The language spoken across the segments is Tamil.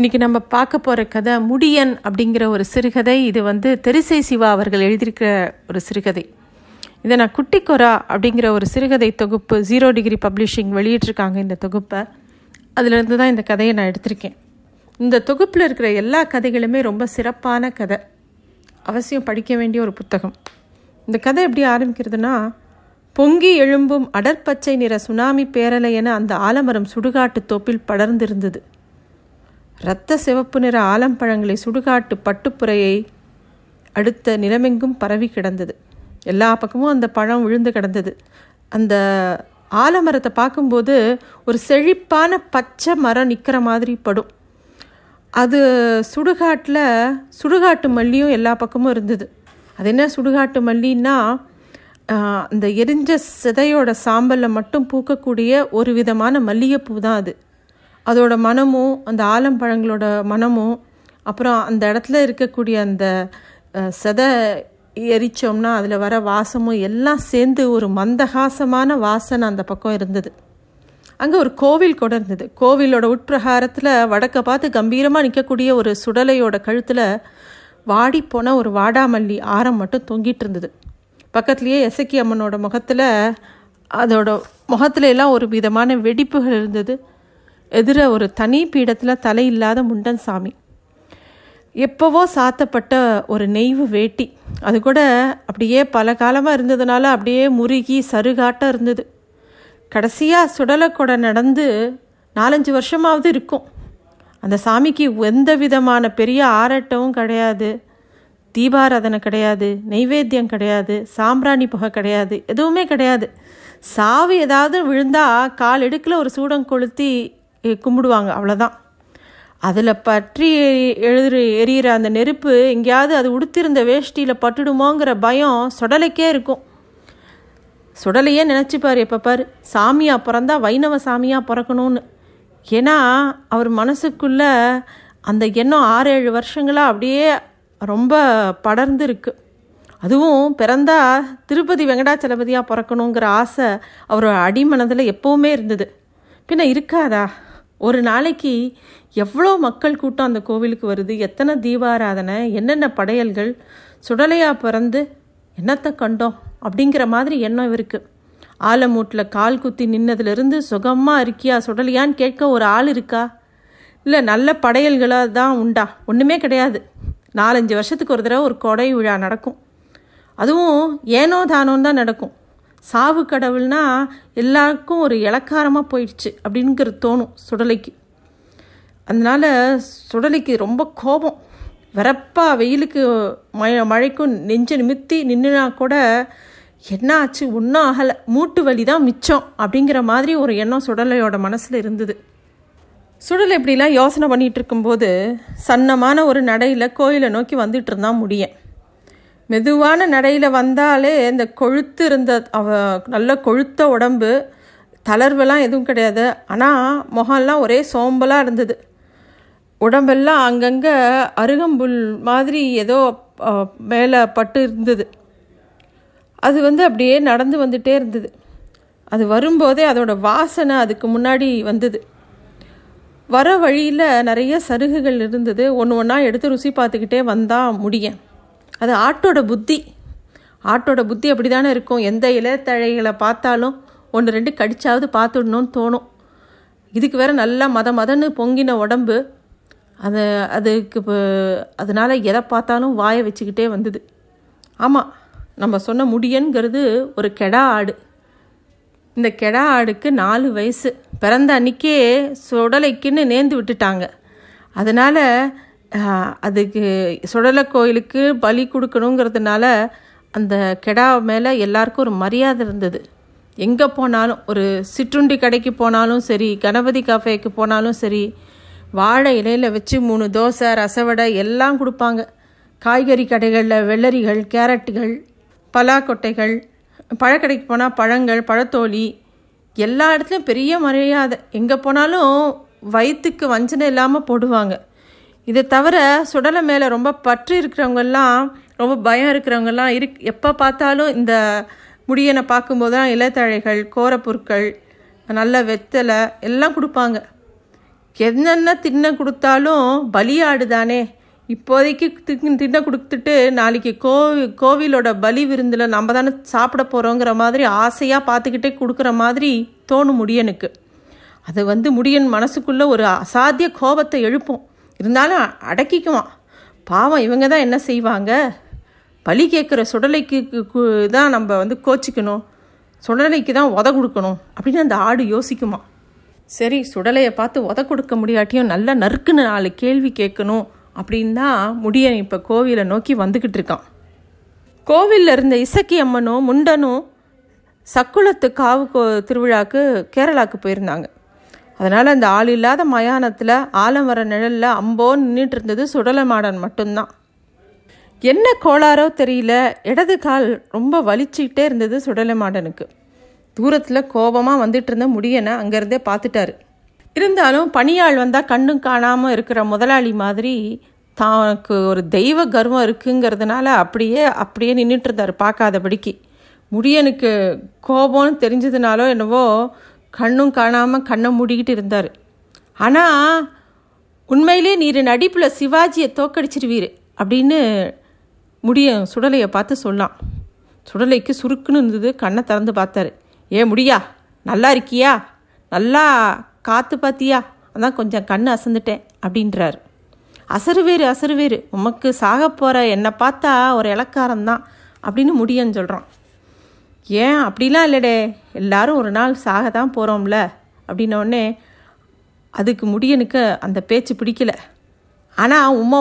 இன்றைக்கி நம்ம பார்க்க போகிற கதை முடியன் அப்படிங்கிற ஒரு சிறுகதை. இது வந்து தெரிசை சிவா அவர்கள் எழுதியிருக்கிற ஒரு சிறுகதை. இதை நான் குட்டிக்கொரா அப்படிங்கிற ஒரு சிறுகதை தொகுப்பு ஜீரோ டிகிரி பப்ளிஷிங் வெளியிட்ருக்காங்க இந்த தொகுப்பை. அதுலேருந்து தான் இந்த கதையை நான் எடுத்திருக்கேன். இந்த தொகுப்பில் இருக்கிற எல்லா கதைகளுமே ரொம்ப சிறப்பான கதை. அவசியம் படிக்க வேண்டிய ஒரு புத்தகம். இந்த கதை எப்படி ஆரம்பிக்கிறதுனா பொங்கி எழும்பும் அடற்பச்சை நிற சுனாமி பேரலை என அந்த ஆலமரம் சுடுகாட்டு தோப்பில் படர்ந்திருந்தது. இரத்த சிவப்பு நிற ஆலம்பழங்களை சுடுகாட்டு பட்டுப்புறையை அடுத்த நிலமெங்கும் பரவி கிடந்தது. எல்லா பக்கமும் அந்த பழம் விழுந்து கிடந்தது. அந்த ஆலமரத்தை பார்க்கும்போது ஒரு செழிப்பான பச்சை மரம் நிற்கிற மாதிரி படும். அது சுடுகாட்டில் சுடுகாட்டு மல்லியும் எல்லா பக்கமும் இருந்தது. அது என்ன சுடுகாட்டு மல்லின்னா அந்த எரிஞ்ச சிதையோட சாம்பலில் மட்டும் பூக்கக்கூடிய ஒரு விதமான மல்லிகைப்பூ தான் அது. அதோட மனமும் அந்த ஆலம்பழங்களோட மனமும் அப்புறம் அந்த இடத்துல இருக்கக்கூடிய அந்த செதை எரிச்சோம்னா அதில் வர வாசமும் எல்லாம் சேர்ந்து ஒரு மந்தகாசமான வாசனை அந்த பக்கம் இருந்தது. அங்கே ஒரு கோவில் கூட இருந்தது. கோவிலோட உட்பிரகாரத்தில் வடக்க பார்த்து கம்பீரமாக நிற்கக்கூடிய ஒரு சுடலையோட கழுத்தில் வாடிப்போன ஒரு வாடாமல்லி ஆரம் மட்டும் தொங்கிட்டு இருந்தது. பக்கத்துலேயே எசக்கி அம்மனோட முகத்தில் அதோட முகத்துல எல்லாம் ஒரு விதமான வெடிப்புகள் இருந்தது. எதிர ஒரு தனி பீடத்தில் தலை இல்லாத முண்டன் சாமி. எப்போவோ சாத்தப்பட்ட ஒரு நெய்வு வேட்டி. அது கூட அப்படியே பல காலமாக இருந்ததுனால அப்படியே முருகி சருகாட்டம் இருந்தது. கடைசியாக சுடலக்கொடை நடந்து நாலஞ்சு வருஷமாவது இருக்கும். அந்த சாமிக்கு எந்த விதமான பெரிய ஆரட்டமும் கிடையாது. தீபாராதனை கிடையாது நைவேத்தியம் கிடையாது சாம்பிராணி புகை கிடையாது எதுவுமே கிடையாது. சாவு ஏதாவது விழுந்தால் கால் இடுக்கில் ஒரு சூடம் கொளுத்தி கும்பிடுவாங்க அவ்வளோதான் அதில் பற்றி எழுது எரியிற அந்த நெருப்பு எங்கேயாவது அது உடுத்திருந்த வேஷ்டியில் பட்டுடுமோங்கிற பயம் சுடலைக்கே இருக்கும். சுடலையே நினச்சிப்பார் எப்போ பார். சாமியாக பிறந்தா வைணவ சாமியாக பிறக்கணும்னு. ஏன்னா அவர் மனசுக்குள்ள அந்த எண்ணம் ஆறு ஏழு வருஷங்களாக அப்படியே ரொம்ப படர்ந்து இருக்கு அதுவும் பிறந்தா திருப்பதி வெங்கடாச்சலபதியாக பிறக்கணுங்கிற ஆசை அவரோட அடிமனதில் எப்போவுமே இருந்தது. பின்ன இருக்காதா? ஒரு நாளைக்கு எவ்வளோ மக்கள் கூட்டம் அந்த கோவிலுக்கு வருது எத்தனை தீபாராதனை என்னென்ன படையல்கள் சுடலையா பிறந்து என்னத்தை கண்டோம் அப்படிங்கிற மாதிரி எண்ணம் இவருக்கு ஆலமூட்டில் கால் குத்தி நின்னதுலேருந்து சுகமாக இருக்கியா சுடலையான்னு கேட்க ஒரு ஆள் இருக்கா? இல்லை நல்ல படையல்களாக தான் உண்டா? ஒன்றுமே கிடையாது. நாலஞ்சு வருஷத்துக்கு ஒரு தடவை ஒரு கொடை விழா நடக்கும். அதுவும் ஏனோ தானோன்னு தான் நடக்கும். சாவு கடவுள்னா எல்லாருக்கும் ஒரு இலக்காரமாக போயிடுச்சு அப்படிங்கிறது தோணும் சுடலைக்கு. அதனால் சுடலைக்கு ரொம்ப கோபம். வெறப்பா வெயிலுக்கு மழை மழைக்கும் நெஞ்சு நிமித்தி நின்றுனா கூட என்ன ஆச்சு? ஒன்றும் ஆகலை. மூட்டு வலி தான் மிச்சம் அப்படிங்கிற மாதிரி ஒரு எண்ணம் சுடலையோட மனசில் இருந்தது. சுடல் இப்படிலாம் யோசனை பண்ணிகிட்டு இருக்கும்போது சன்னமான ஒரு நடையில் கோயிலை நோக்கி வந்துட்டு இருந்தான் முடியேன் மெதுவான நடையில் வந்தாலே இந்த கொழுத்து இருந்த அவ நல்ல கொழுத்த உடம்பு தளர்வெல்லாம் எதுவும் கிடையாது. ஆனால் முகம்லாம் ஒரே சோம்பலாக இருந்தது. உடம்பெல்லாம் அங்கங்கே அருகம்புல் மாதிரி ஏதோ மேலே பட்டு இருந்தது. அது வந்து அப்படியே நடந்து வந்துட்டே இருந்தது. அது வரும்போதே அதோட வாசனை அதுக்கு முன்னாடி வந்தது. வர வழியில் நிறைய சருகுகள் இருந்தது. ஒன்று ஒன்றா எடுத்து ருசி பார்த்துக்கிட்டே வந்தால் முடியும். அது ஆட்டோட புத்தி. ஆட்டோட புத்தி அப்படி தானே இருக்கும். எந்த இலைத்தழைகளை பார்த்தாலும் ஒன்று ரெண்டு கடிச்சாவது பார்த்துடணும்னு தோணும். இதுக்கு வேறு நல்லா மத மதன்னு பொங்கின உடம்பு. அது அதுக்கு இப்போ அதனால் எதை பார்த்தாலும் வாயை வச்சுக்கிட்டே வந்தது. ஆமாம் நம்ம சொன்ன முடியன்கிறது ஒரு கெடா ஆடு. இந்த கெடா ஆடுக்கு நாலு வயசு. பிறந்த அன்னைக்கே சுடலைக்குன்னு நேர்ந்து விட்டுட்டாங்க. அதனால் அதுக்கு சுடலை கோயிலுக்கு பலி கொடுக்கணுங்கிறதுனால அந்த கெடா மேலே எல்லாருக்கும் ஒரு மரியாதை இருந்தது. எங்கே போனாலும் ஒரு சிற்றுண்டி கடைக்கு போனாலும் சரி கணபதி காஃபேக்கு போனாலும் சரி வாழை இலையில் வச்சு மூணு தோசை ரசவடை எல்லாம் கொடுப்பாங்க. காய்கறி கடைகளில் வெள்ளரிகள் கேரட்டுகள் பலாக்கொட்டைகள் பழக்கடைக்கு போனால் பழங்கள் பழத்தோழி எல்லா இடத்துலையும் பெரிய மரியாதை. எங்கே போனாலும் வயிற்றுக்கு வஞ்சனை இல்லாமல் போடுவாங்க. இதை தவிர சுடலை மேலே ரொம்ப பற்று இருக்கிறவங்கெல்லாம் ரொம்ப பயம் இருக்கிறவங்கெல்லாம் இருக் எப்போ பார்த்தாலும் இந்த முடியனை பார்க்கும்போது தான் இலைத்தழைகள் கோரப்பொருட்கள் நல்ல வெத்தலை எல்லாம் கொடுப்பாங்க. என்னென்ன தின்ன கொடுத்தாலும் பலியாடு தானே இப்போதைக்கு தி- தின்ன கொடுத்துட்டு நாளைக்கு கோவி கோவிலோட பலி விருந்தில் நம்ம தானே சாப்பிட போகிறோங்கிற மாதிரி ஆசையாக பார்த்துக்கிட்டே கொடுக்குற மாதிரி தோணும் முடியனுக்கு. அது வந்து முடியன் மனசுக்குள்ளே ஒரு அசாத்திய கோபத்தை எழுப்போம். இருந்தாலும் அடக்கிக்குவான். பாவம் இவங்க தான் என்ன செய்வாங்க? பலி கேட்குற சுடலைக்கு தான் நம்ம வந்து கோச்சிக்கணும். சுடலைக்கு தான் உத கொடுக்கணும். அப்படின்னு அந்த ஆடு யோசிக்குமா சரி சுடலையை பார்த்து உத கொடுக்க முடியாட்டியும் நல்ல நறுக்குன்னு நாலு கேள்வி கேட்கணும் அப்படின்னு தான் முடியன் இப்போ கோவிலை நோக்கி வந்துக்கிட்டு இருக்கான். கோவிலில் இருந்த இசக்கி அம்மனும் முண்டனும் சக்குளத்து காவு கோ திருவிழாக்கு கேரளாவுக்கு போயிருந்தாங்க. அதனால் அந்த ஆள் இல்லாத மயானத்தில் ஆலம் வர நிழலில் அம்போ நின்றுட்டு இருந்தது சுடலை மாடன் மட்டும்தான். என்ன கோளாரோ தெரியல. இடது கால் ரொம்ப வலிச்சுக்கிட்டே இருந்தது சுடலை மாடனுக்கு. தூரத்தில் கோபமாக வந்துட்டு இருந்த முடியனை அங்கேருந்தே பார்த்துட்டாரு இருந்தாலும் பணியாள் வந்தால் கண்ணும் காணாமல் இருக்கிற முதலாளி மாதிரி தனக்கு ஒரு தெய்வ கர்வம் இருக்குங்கிறதுனால அப்படியே அப்படியே நின்றுட்டு இருந்தார் பார்க்காதபடிக்கு முடியனுக்கு கோபம்னு தெரிஞ்சதுனாலோ என்னவோ கண்ணும் காணாமல் கண்ணை மூடிக்கிட்டு இருந்தார். ஆனால் உண்மையிலே நீர் நடிப்பில் சிவாஜியை தோக்கடிச்சிருவீர் அப்படின்னு முடிய சுடலையை பார்த்து சொல்லலாம் சுடலைக்கு சுருக்குன்னு இருந்தது கண்ணை திறந்து பார்த்தாரு. ஏ முடியா? நல்லா இருக்கியா? நல்லா காற்று பார்த்தியா அதான் கொஞ்சம் கண் அசந்துட்டேன் அப்படின்றாரு. அசருவேறு அசருவேறு உமக்கு சாக போகிற என்னை பார்த்தா ஒரு இலக்காரம்தான் அப்படின்னு முடியன்னு சொல்கிறான் ஏன்? அப்படிலாம் இல்லைடே. எல்லாரும் ஒரு நாள் சாக தான் போகிறோம்ல அப்படின்னோடனே அதுக்கு முடியனுக்கு அந்த பேச்சு பிடிக்கல. ஆனால் உமா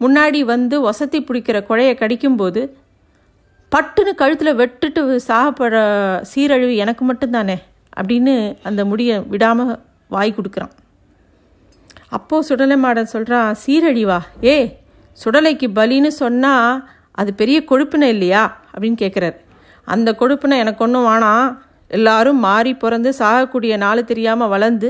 முன்னாடி வந்து வசதி பிடிக்கிற குழைய கடிக்கும்போது பட்டுன்னு கழுத்தில் வெட்டுட்டு சாகப்படுற சீரழிவு எனக்கு மட்டும்தானே? அப்படின்னு அந்த முடியை விடாமல் வாய் கொடுக்குறான். அப்போது சுடலை மாடன் சொல்கிறான் சீரழிவா? ஏ சுடலைக்கு பலின்னு சொன்னால் அது பெரிய கொழுப்புனை இல்லையா? அப்படின்னு கேட்குறாரு அந்த கொழுப்புனை எனக்கு ஒன்றும் வேணாம். எல்லாரும் மாறி பிறந்து சாகக்கூடிய நாள் தெரியாமல் வளர்ந்து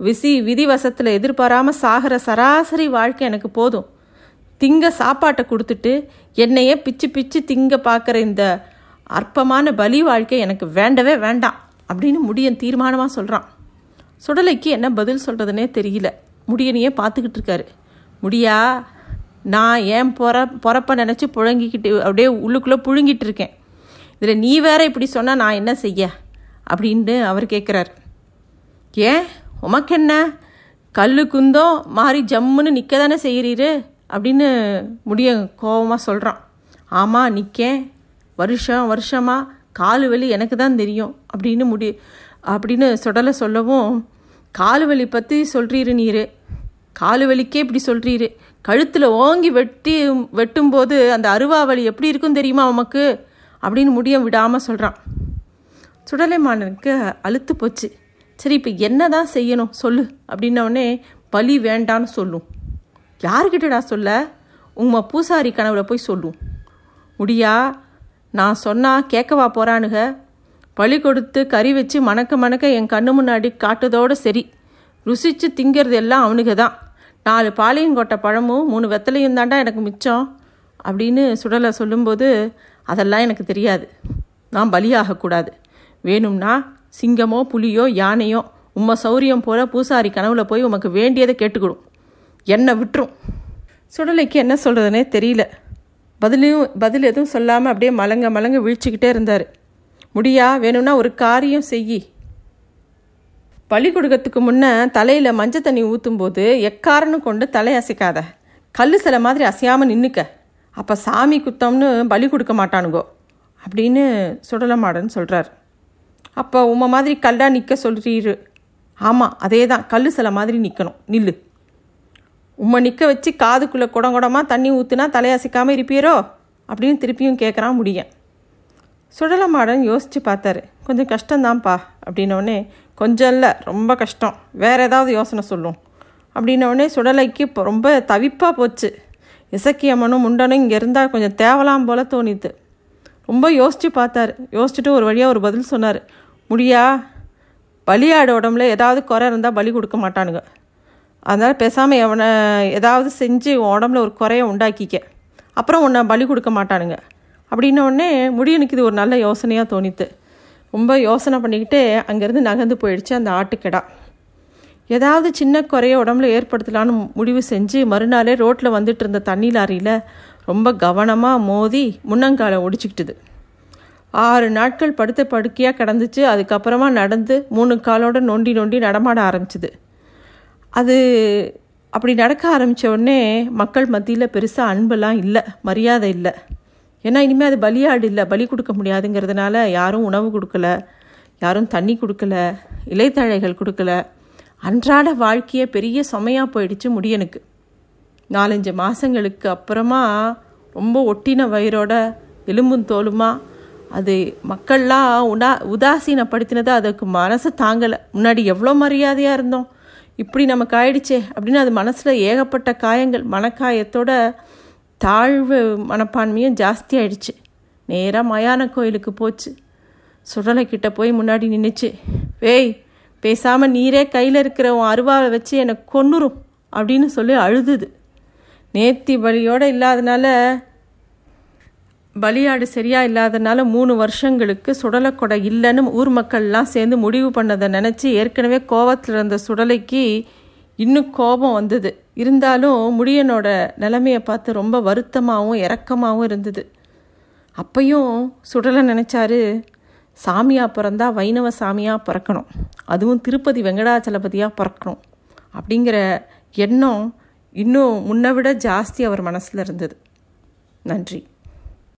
விசி விதிவசத்தில் எதிர்பாராமல் சாகிற சராசரி வாழ்க்கை எனக்கு போதும். திங்க சாப்பாட்டை கொடுத்துட்டு என்னையே பிச்சு பிச்சு திங்க பார்க்குற இந்த அற்பமான பலி வாழ்க்கை எனக்கு வேண்டவே வேண்டாம் அப்படின்னு முடியன் தீர்மானமாக சொல்கிறான் சுடலைக்கு என்ன பதில் சொல்கிறதுனே தெரியல. முடியனையே பார்த்துக்கிட்டு இருக்காரு. முடியா நான் ஏன் பொற பொறப்ப நினச்சி புழங்கிக்கிட்டு அப்படியே உள்ளுக்குள்ளே புழுங்கிட்டு இருக்கேன். இதில் நீ வேற இப்படி சொன்னால் நான் என்ன செய்ய? அப்படின்னு அவர் கேட்குறாரு ஏன்? உமக்கு என்ன கல்லு குந்தோ மாறி ஜம்முன்னு நிற்க தானே செய்கிறீரு அப்படின்னு முடிய கோபமாக சொல்கிறான் ஆமாம் நிற்கேன் வருஷம் வருஷமாக காலு வலி எனக்கு தான் தெரியும். அப்படின்னு முடி அப்படின்னு சுடலை சொல்லவும் காலு வலி பற்றி சொல்கிறீரு நீர். காலு வலிக்கே இப்படி சொல்கிறீரு கழுத்தில் ஓங்கி வெட்டி வெட்டும்போது அந்த அருவா வலி எப்படி இருக்கும் தெரியுமா உமக்கு? அப்படின்னு முடிய விடாமல் சொல்கிறான் சுடலைமானனுக்கு அழுத்து போச்சு. சரி இப்போ என்ன தான் செய்யணும் சொல்லு அப்படின்னோடனே பலி வேண்டான்னு சொல்லும். யார்கிட்டடா சொல்ல? உங்கள் பூசாரி கனவுல போய் சொல்லும். முடியா? நான் சொன்னால் கேட்கவா போகிறானுங்க பழி கொடுத்து கறி வச்சு மணக்க மணக்க என் கண்ணு முன்னாடி காட்டுறதோட சரி. ருசித்து திங்கிறது எல்லாம் அவனுங்க தான் நாலு பாளையங்கொட்டை பழமும் மூணு வெத்தலையும் தாண்டா எனக்கு மிச்சம் அப்படின்னு சுடலை சொல்லும்போது அதெல்லாம் எனக்கு தெரியாது. நான் பலியாகக்கூடாது. வேணும்னா சிங்கமோ புலியோ யானையோ உம்ம சௌரியம் போல பூசாரி கனவுல போய் உமக்கு வேண்டியதை கேட்டுக்கிடும். என்னை விட்டுரும். சுடலைக்கு என்ன சொல்கிறதுனே தெரியல. பதிலையும் பதில் எதுவும் சொல்லாமல் அப்படியே மலங்க மலங்க வீழ்ச்சிக்கிட்டே இருந்தார். முடியா? வேணும்னா ஒரு காரியம் செய்யி. பலி கொடுக்கறதுக்கு முன்னே தலையில் மஞ்சள் தண்ணி ஊற்றும்போது எக்காரன்னு கொண்டு தலை அசைக்காத. கல் சில மாதிரி அசையாமல் நின்றுக்க அப்போ சாமி குத்தம்னு பலி கொடுக்க மாட்டானுங்கோ. அப்படின்னு சுடலமாடன் சொல்கிறார் அப்போ உம்மை மாதிரி கல்லாக நிற்க சொல்கிறீரு ஆமாம் அதே தான் கல் சில மாதிரி நிற்கணும் நில்லு. உம்மை நிற்க வச்சு காதுக்குள்ளே குடம் குடமாக தண்ணி ஊற்றுனா தலையசைக்காமல் இருப்பீரோ? அப்படின்னு திருப்பியும் கேட்குறான் முடியன். சுடலமாடன் யோசித்து பார்த்தாரு. கொஞ்சம் கஷ்டம்தான்ப்பா அப்படின்னோடனே கொஞ்சம் இல்லை ரொம்ப கஷ்டம். வேறு ஏதாவது யோசனை சொல்லும். அப்படின்னோடனே சுடலைக்கு இப்போ ரொம்ப தவிப்பாக போச்சு. இசக்கியம்மனும் முண்டனும் இங்கே இருந்தால் கொஞ்சம் தேவலாம் போல தோணித்து. ரொம்ப யோசித்து பார்த்தாரு. யோசிச்சுட்டு ஒரு வழியாக ஒரு பதில் சொன்னார். முடியா? பலியாடு உடம்புல ஏதாவது குறை இருந்தால் பலி கொடுக்க மாட்டானுங்க. அதனால் பேசாமல் எவனை ஏதாவது செஞ்சு உடம்புல ஒரு குறைய உண்டாக்கிக்க. அப்புறம் உன்னை பலி கொடுக்க மாட்டானுங்க. அப்படின்னோடனே முடியனுக்கு இது ஒரு நல்ல யோசனையாக தோணித்து ரொம்ப யோசனை பண்ணிக்கிட்டு அங்கேருந்து நகர்ந்து போயிடுச்சு அந்த ஆட்டுக்கெடா. ஏதாவது சின்ன குறைய உடம்புல ஏற்படுத்தலான்னு முடிவு செஞ்சு மறுநாளே ரோட்டில் வந்துட்டு இருந்த தண்ணி லாரியில் ரொம்ப கவனமாக மோதி முன்னங்காலை ஒடிச்சிக்கிட்டுது. ஆறு நாட்கள் படுத்த படுக்கையாக கிடந்துச்சு. அதுக்கப்புறமா நடந்து மூணு காலோட நொண்டி நொண்டி நடமாட ஆரம்பிச்சுது. அது அப்படி நடக்க ஆரம்பித்த உடனே மக்கள் மத்தியில் பெருசாக அன்பெல்லாம் இல்லை மரியாதை இல்லை. ஏன்னா இனிமேல் அது பலியாடு இல்லை பலி கொடுக்க முடியாதுங்கிறதுனால யாரும் உணவு கொடுக்கல யாரும் தண்ணி கொடுக்கல இலைத்தழைகள் கொடுக்கல. அன்றாட வாழ்க்கையே பெரிய சுமையாக போயிடுச்சு முடியனுக்கு. நாலஞ்சு மாதங்களுக்கு அப்புறமா ரொம்ப ஒட்டின வயிறோட எலும்பும் தோலுமா? அது மக்கள்லாம் உடா உதாசீனப்படுத்தினது அதுக்கு மனசு தாங்கலை. முன்னாடி எவ்வளோ மரியாதையாக இருந்தோம். இப்படி நமக்கு ஆயிடுச்சே அப்படின்னு அது மனசில் ஏகப்பட்ட காயங்கள் மனக்காயத்தோட தாழ்வு மனப்பான்மையும் ஜாஸ்தி ஆயிடுச்சு. நேராக மயான கோயிலுக்கு போச்சு. சுடலைக்கிட்ட போய் முன்னாடி நின்றுச்சு வேய் பேசாமல் நீரே கையில் இருக்கிற உன் அருவாவை வச்சு என்னை கொன்னுரும் அப்படின்னு சொல்லி அழுதுது. நேர்த்தி பலியோடு இல்லாதனால பலியாடு சரியாக இல்லாதனால மூணு வருஷங்களுக்கு சுடலைக்கொடை இல்லைன்னு ஊர் மக்கள்லாம் சேர்ந்து முடிவு பண்ணதை நினச்சி ஏற்கனவே கோவத்தில் இருந்த சுடலைக்கு இன்னும் கோபம் வந்தது. இருந்தாலும் முடியனோட நிலைமையை பார்த்து ரொம்ப வருத்தமாகவும் இறக்கமாகவும் இருந்தது. அப்பையும் சுடலை நினச்சாரு சாமியாக பிறந்தா வைணவ சாமியாக பிறக்கணும். அதுவும் திருப்பதி வெங்கடாச்சலபதியாக பிறக்கணும். அப்படிங்கிற எண்ணம் இன்னும் முன்னை விட ஜாஸ்தி அவர் மனசில் இருந்தது. நன்றி.